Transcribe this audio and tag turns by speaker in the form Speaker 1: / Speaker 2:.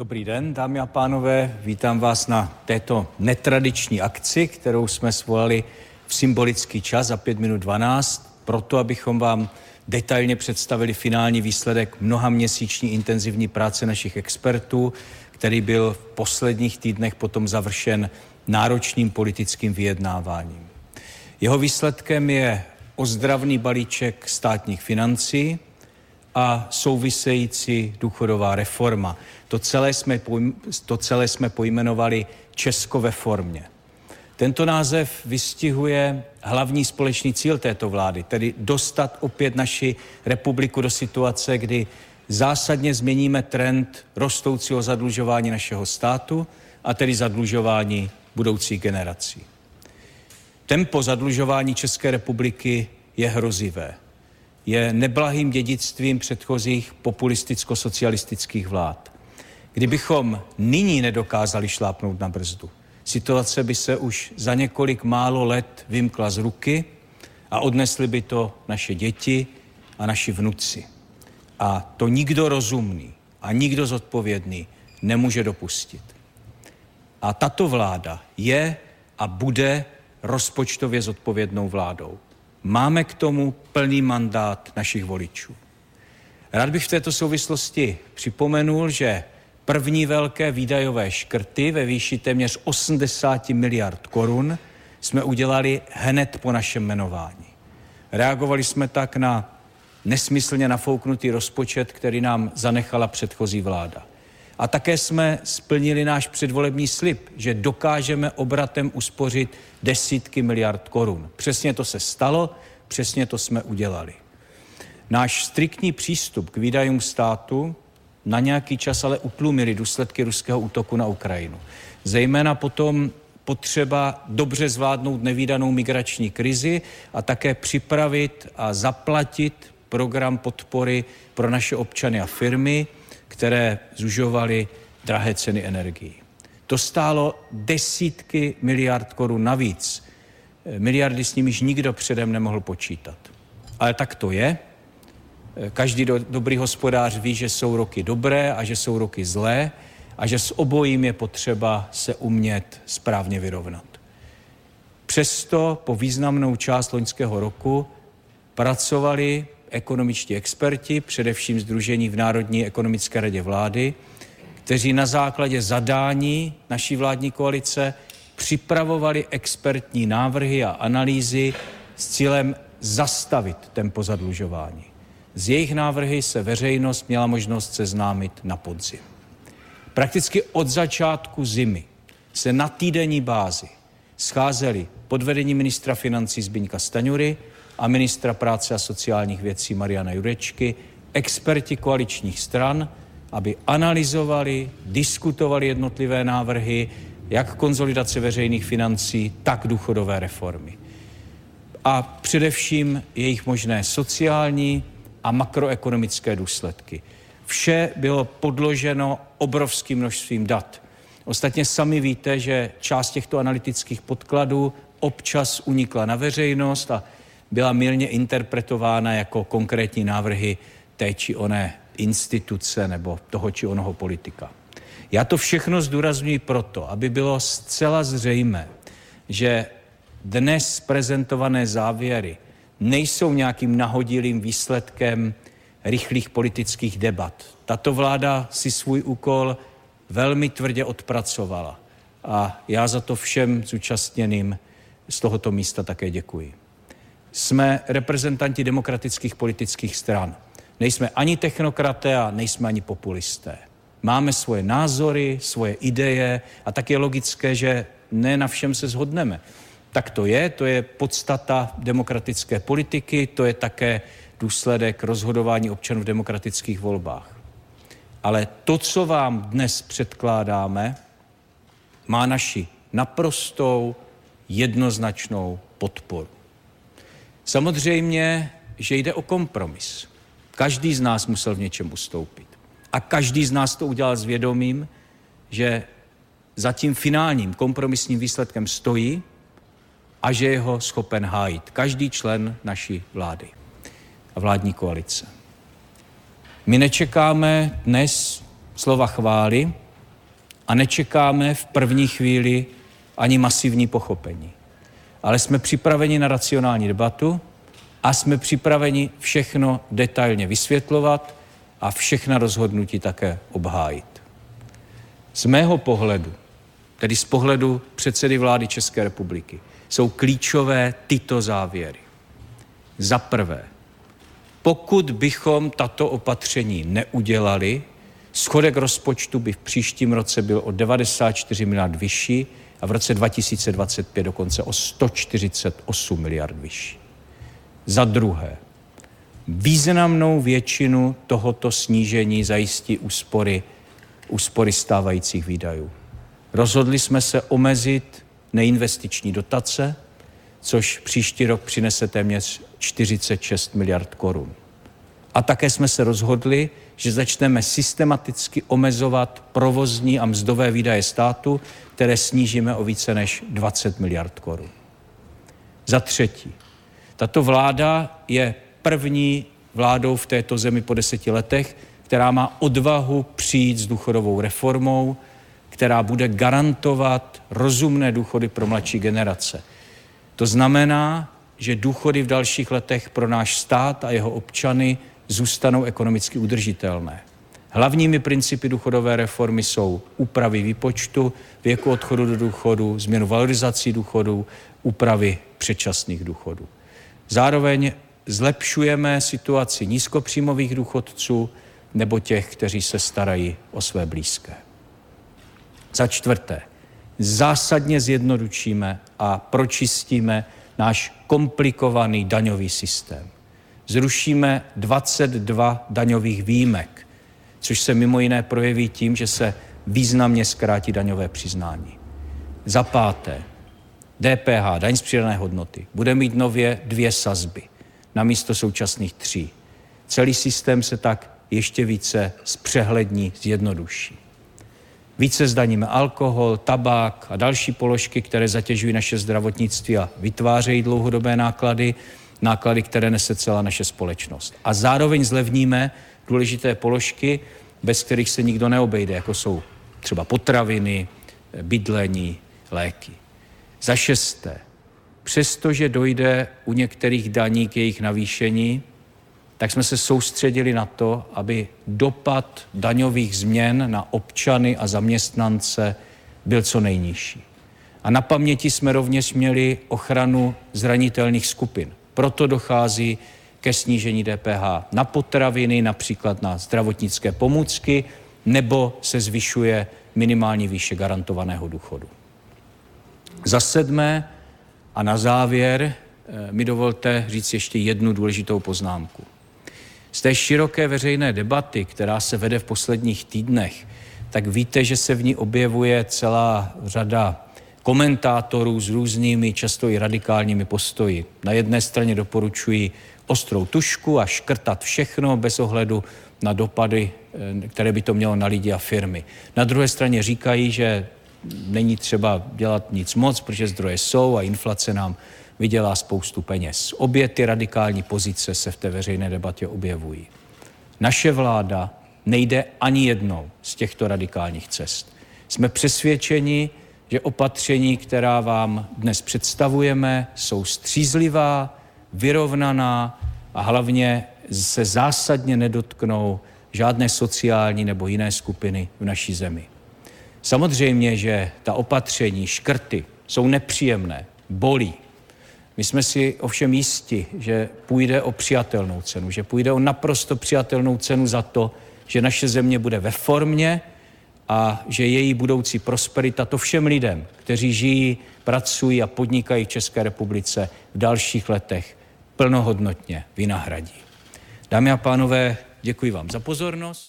Speaker 1: Dobrý den, dámy a pánové. Vítám vás na této netradiční akci, kterou jsme svolali v symbolický čas za 5 minut 12, proto abychom vám detailně představili finální výsledek mnoha měsíční intenzivní práce našich expertů, který byl v posledních týdnech potom završen náročným politickým vyjednáváním. Jeho výsledkem je ozdravný balíček státních financí a související důchodová reforma. To celé jsme, to celé jsme pojmenovali Česko ve formě. Tento název vystihuje hlavní společný cíl této vlády, tedy dostat opět naši republiku do situace, kdy zásadně změníme trend rostoucího zadlužování našeho státu a tedy zadlužování budoucích generací. Tempo zadlužování České republiky je hrozivé. Je neblahým dědictvím předchozích populisticko-socialistických vlád. Kdybychom nyní nedokázali šlápnout na brzdu, situace by se už za několik málo let vymkla z ruky a odnesli by to naše děti a naši vnuci. A to nikdo rozumný a nikdo zodpovědný nemůže dopustit. A tato vláda je a bude rozpočtově zodpovědnou vládou. Máme k tomu plný mandát našich voličů. Rád bych v této souvislosti připomenul, že první velké výdajové škrty ve výši téměř 80 miliard korun jsme udělali hned po našem jmenování. Reagovali jsme tak na nesmyslně nafouknutý rozpočet, který nám zanechala předchozí vláda. A také jsme splnili náš předvolební slib, že dokážeme obratem uspořit desítky miliard korun. Přesně to se stalo, přesně to jsme udělali. Náš striktní přístup k výdajům státu na nějaký čas ale utlumili důsledky ruského útoku na Ukrajinu. Zejména potom potřeba dobře zvládnout nevýdanou migrační krizi a také připravit a zaplatit program podpory pro naše občany a firmy, které zužovaly drahé ceny energií. To stálo desítky miliard korun navíc. Miliardy s nimiž nikdo předem nemohl počítat. Ale tak to je. Každý do, dobrý hospodář ví, že jsou roky dobré a že jsou roky zlé a že s obojím je potřeba se umět správně vyrovnat. Přesto po významnou část loňského roku pracovali ekonomičtí experti, především Združení v Národní ekonomické radě vlády, kteří na základě zadání naší vládní koalice připravovali expertní návrhy a analýzy s cílem zastavit tempo zadlužování. Z jejich návrhy se veřejnost měla možnost seznámit na podzim. Prakticky od začátku zimy se na týdenní bázi scházeli pod vedením ministra financí Zbyňka Staňury a ministra práce a sociálních věcí Mariana Jurečky, experti koaličních stran, aby analyzovali, diskutovali jednotlivé návrhy, jak konzolidace veřejných financí, tak důchodové reformy. A především jejich možné sociální a makroekonomické důsledky. Vše bylo podloženo obrovským množstvím dat. Ostatně sami víte, že část těchto analytických podkladů občas unikla na veřejnost a byla mírně interpretována jako konkrétní návrhy té či oné instituce nebo toho či onoho politika. Já to všechno zdůrazňuji proto, aby bylo zcela zřejmé, že dnes prezentované závěry nejsou nějakým nahodilým výsledkem rychlých politických debat. Tato vláda si svůj úkol velmi tvrdě odpracovala a já za to všem zúčastněným z tohoto místa také děkuji. Jsme reprezentanti demokratických politických stran. Nejsme ani technokraté a nejsme ani populisté. Máme svoje názory, svoje ideje a tak je logické, že ne na všem se shodneme. Tak to je, to je podstata demokratické politiky, to je také důsledek rozhodování občanů v demokratických volbách. Ale to, co vám dnes předkládáme, má naši naprostou jednoznačnou podporu. Samozřejmě, že jde o kompromis. Každý z nás musel v něčem ustoupit. A každý z nás to udělal s vědomím, že za tím finálním kompromisním výsledkem stojí a že je ho schopen hájit každý člen naší vlády a vládní koalice. My nečekáme dnes slova chvály, a nečekáme v první chvíli ani masivní pochopení. Ale jsme připraveni na racionální debatu a jsme připraveni všechno detailně vysvětlovat a všechna rozhodnutí také obhájit. Z mého pohledu, tedy z pohledu předsedy vlády České republiky, jsou klíčové tyto závěry. Za prvé, pokud bychom tato opatření neudělali, schodek rozpočtu by v příštím roce byl o 94 miliard vyšší a v roce 2025 dokonce o 148 miliard vyšší. Za druhé, významnou většinu tohoto snížení zajistí úspory, úspory stávajících výdajů. Rozhodli jsme se omezit neinvestiční dotace, což příští rok přinese téměř 46 miliard korun. A také jsme se rozhodli, že začneme systematicky omezovat provozní a mzdové výdaje státu, které snížíme o více než 20 miliard korun. Za třetí, tato vláda je první vládou v této zemi po deseti letech, která má odvahu přijít s důchodovou reformou, která bude garantovat rozumné důchody pro mladší generace. To znamená, že důchody v dalších letech pro náš stát a jeho občany zůstanou ekonomicky udržitelné. Hlavními principy důchodové reformy jsou úpravy výpočtu věku odchodu do důchodu, změnu valorizací důchodů, úpravy předčasných důchodů. Zároveň zlepšujeme situaci nízkopříjmových důchodců nebo těch, kteří se starají o své blízké. Za čtvrté, zásadně zjednodušíme a pročistíme náš komplikovaný daňový systém. Zrušíme 22 daňových výjimek, což se mimo jiné projeví tím, že se významně zkrátí daňové přiznání. Za páté, DPH, daň z přidané hodnoty, bude mít nově dvě sazby na místo současných tří. Celý systém se tak ještě více zpřehlední, zjednoduší. Více zdaníme alkohol, tabák a další položky, které zatěžují naše zdravotnictví a vytvářejí dlouhodobé náklady, náklady, které nese celá naše společnost. A zároveň zlevníme důležité položky, bez kterých se nikdo neobejde, jako jsou třeba potraviny, bydlení, léky. Za šesté, přestože dojde u některých daní k jejich navýšení, tak jsme se soustředili na to, aby dopad daňových změn na občany a zaměstnance byl co nejnižší. A na paměti jsme rovněž měli ochranu zranitelných skupin. Proto dochází ke snížení DPH na potraviny, například na zdravotnické pomůcky, nebo se zvyšuje minimální výše garantovaného důchodu. Za sedmé a na závěr eh, mi dovolte říct ještě jednu důležitou poznámku. Z té široké veřejné debaty, která se vede v posledních týdnech, tak víte, že se v ní objevuje celá řada komentátorů s různými, často i radikálními postoji. Na jedné straně doporučují ostrou tušku a škrtat všechno bez ohledu na dopady, eh, které by to mělo na lidi a firmy. Na druhé straně říkají, že není třeba dělat nic moc, protože zdroje jsou a inflace nám vydělá spoustu peněz. Obě ty radikální pozice se v té veřejné debatě objevují. Naše vláda nejde ani jednou z těchto radikálních cest. Jsme přesvědčeni, že opatření, která vám dnes představujeme, jsou střízlivá, vyrovnaná a hlavně se zásadně nedotknou žádné sociální nebo jiné skupiny v naší zemi. Samozřejmě, že ta opatření, škrty jsou nepříjemné, bolí. My jsme si ovšem jisti, že půjde o přijatelnou cenu, že půjde o naprosto přijatelnou cenu za to, že naše země bude ve formě a že její budoucí prosperita to všem lidem, kteří žijí, pracují a podnikají v České republice v dalších letech plnohodnotně vynahradí. Dámy a pánové, děkuji vám za pozornost.